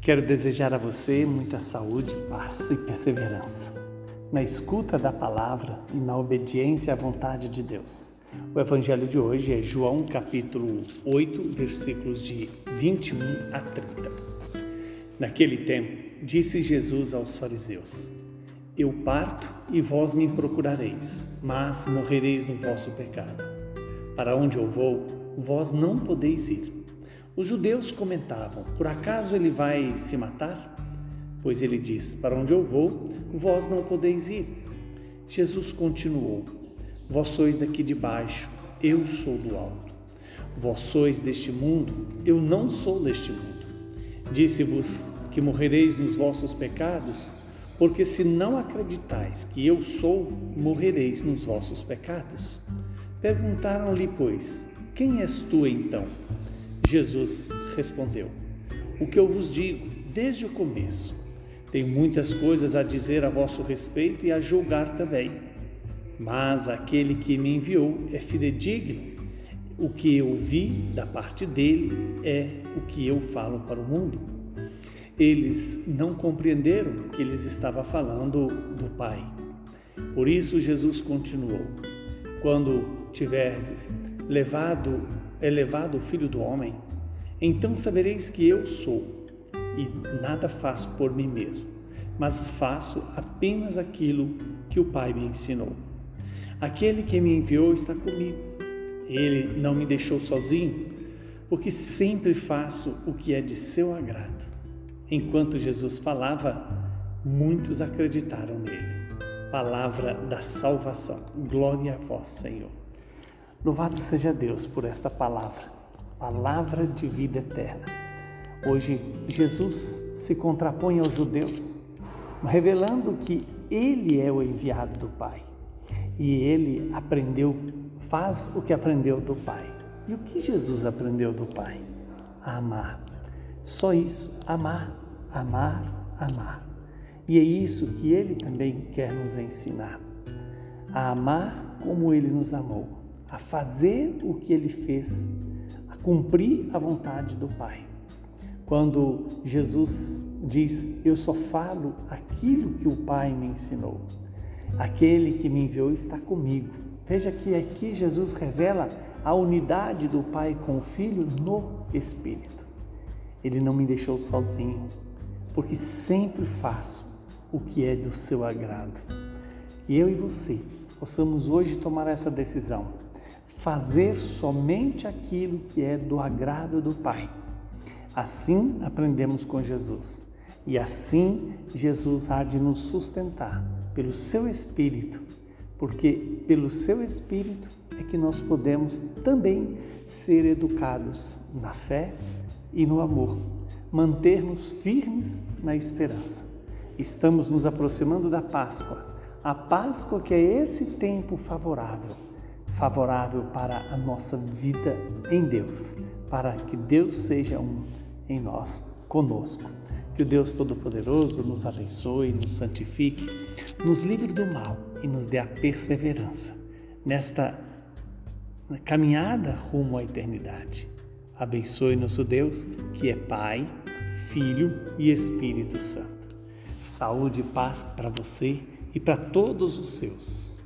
Quero desejar a você muita saúde, paz e perseverança na escuta da palavra e na obediência à vontade de Deus. O evangelho de hoje é João capítulo 8, versículos de 21 a 30. Naquele tempo, disse Jesus aos fariseus: Eu parto e vós me procurareis, mas morrereis no vosso pecado. Para onde eu vou, vós não podeis ir. Os judeus comentavam: Por acaso ele vai se matar? Pois ele diz: Para onde eu vou, vós não podeis ir. Jesus continuou: Vós sois daqui de baixo, eu sou do alto. Vós sois deste mundo, eu não sou deste mundo. Disse-vos que morrereis nos vossos pecados, porque se não acreditais que eu sou, morrereis nos vossos pecados. Perguntaram-lhe, pois: Quem és tu então? Jesus respondeu: O que eu vos digo desde o começo. Tenho muitas coisas a dizer a vosso respeito e a julgar também. Mas aquele que me enviou é fidedigno. O que eu vi da parte dele é o que eu falo para o mundo. Eles não compreenderam que lhes estava falando do Pai. Por isso Jesus continuou: Quando tiverdes levado é levado o Filho do Homem, então sabereis que eu sou, e nada faço por mim mesmo, mas faço apenas aquilo que o Pai me ensinou. Aquele que me enviou está comigo. Ele não me deixou sozinho, porque sempre faço o que é de seu agrado. Enquanto Jesus falava, muitos acreditaram nele. Palavra da salvação. Glória a vós, Senhor. Louvado seja Deus por esta palavra, palavra de vida eterna. Hoje, Jesus se contrapõe aos judeus, revelando que ele é o enviado do Pai e ele aprendeu, faz o que aprendeu do Pai. E o que Jesus aprendeu do Pai? A amar. Só isso, amar, amar, amar. E é isso que ele também quer nos ensinar. A amar como ele nos amou a fazer o que ele fez, a cumprir a vontade do Pai. Quando Jesus diz: Eu só falo aquilo que o Pai me ensinou. Aquele que me enviou está comigo. Veja que aqui Jesus revela a unidade do Pai com o Filho no Espírito. Ele não me deixou sozinho, porque sempre faço o que é do seu agrado. E eu e você possamos hoje tomar essa decisão fazer somente aquilo que é do agrado do Pai. Assim aprendemos com Jesus e assim Jesus há de nos sustentar pelo seu Espírito, porque pelo seu Espírito é que nós podemos também ser educados na fé e no amor, manter-nos firmes na esperança. Estamos nos aproximando da Páscoa, a Páscoa que é esse tempo favorável favorável para a nossa vida em Deus, para que Deus seja um em nós, conosco. Que o Deus Todo-Poderoso nos abençoe, nos santifique, nos livre do mal e nos dê a perseverança nesta caminhada rumo à eternidade. Abençoe nosso Deus, que é Pai, Filho e Espírito Santo. Saúde e paz para você e para todos os seus.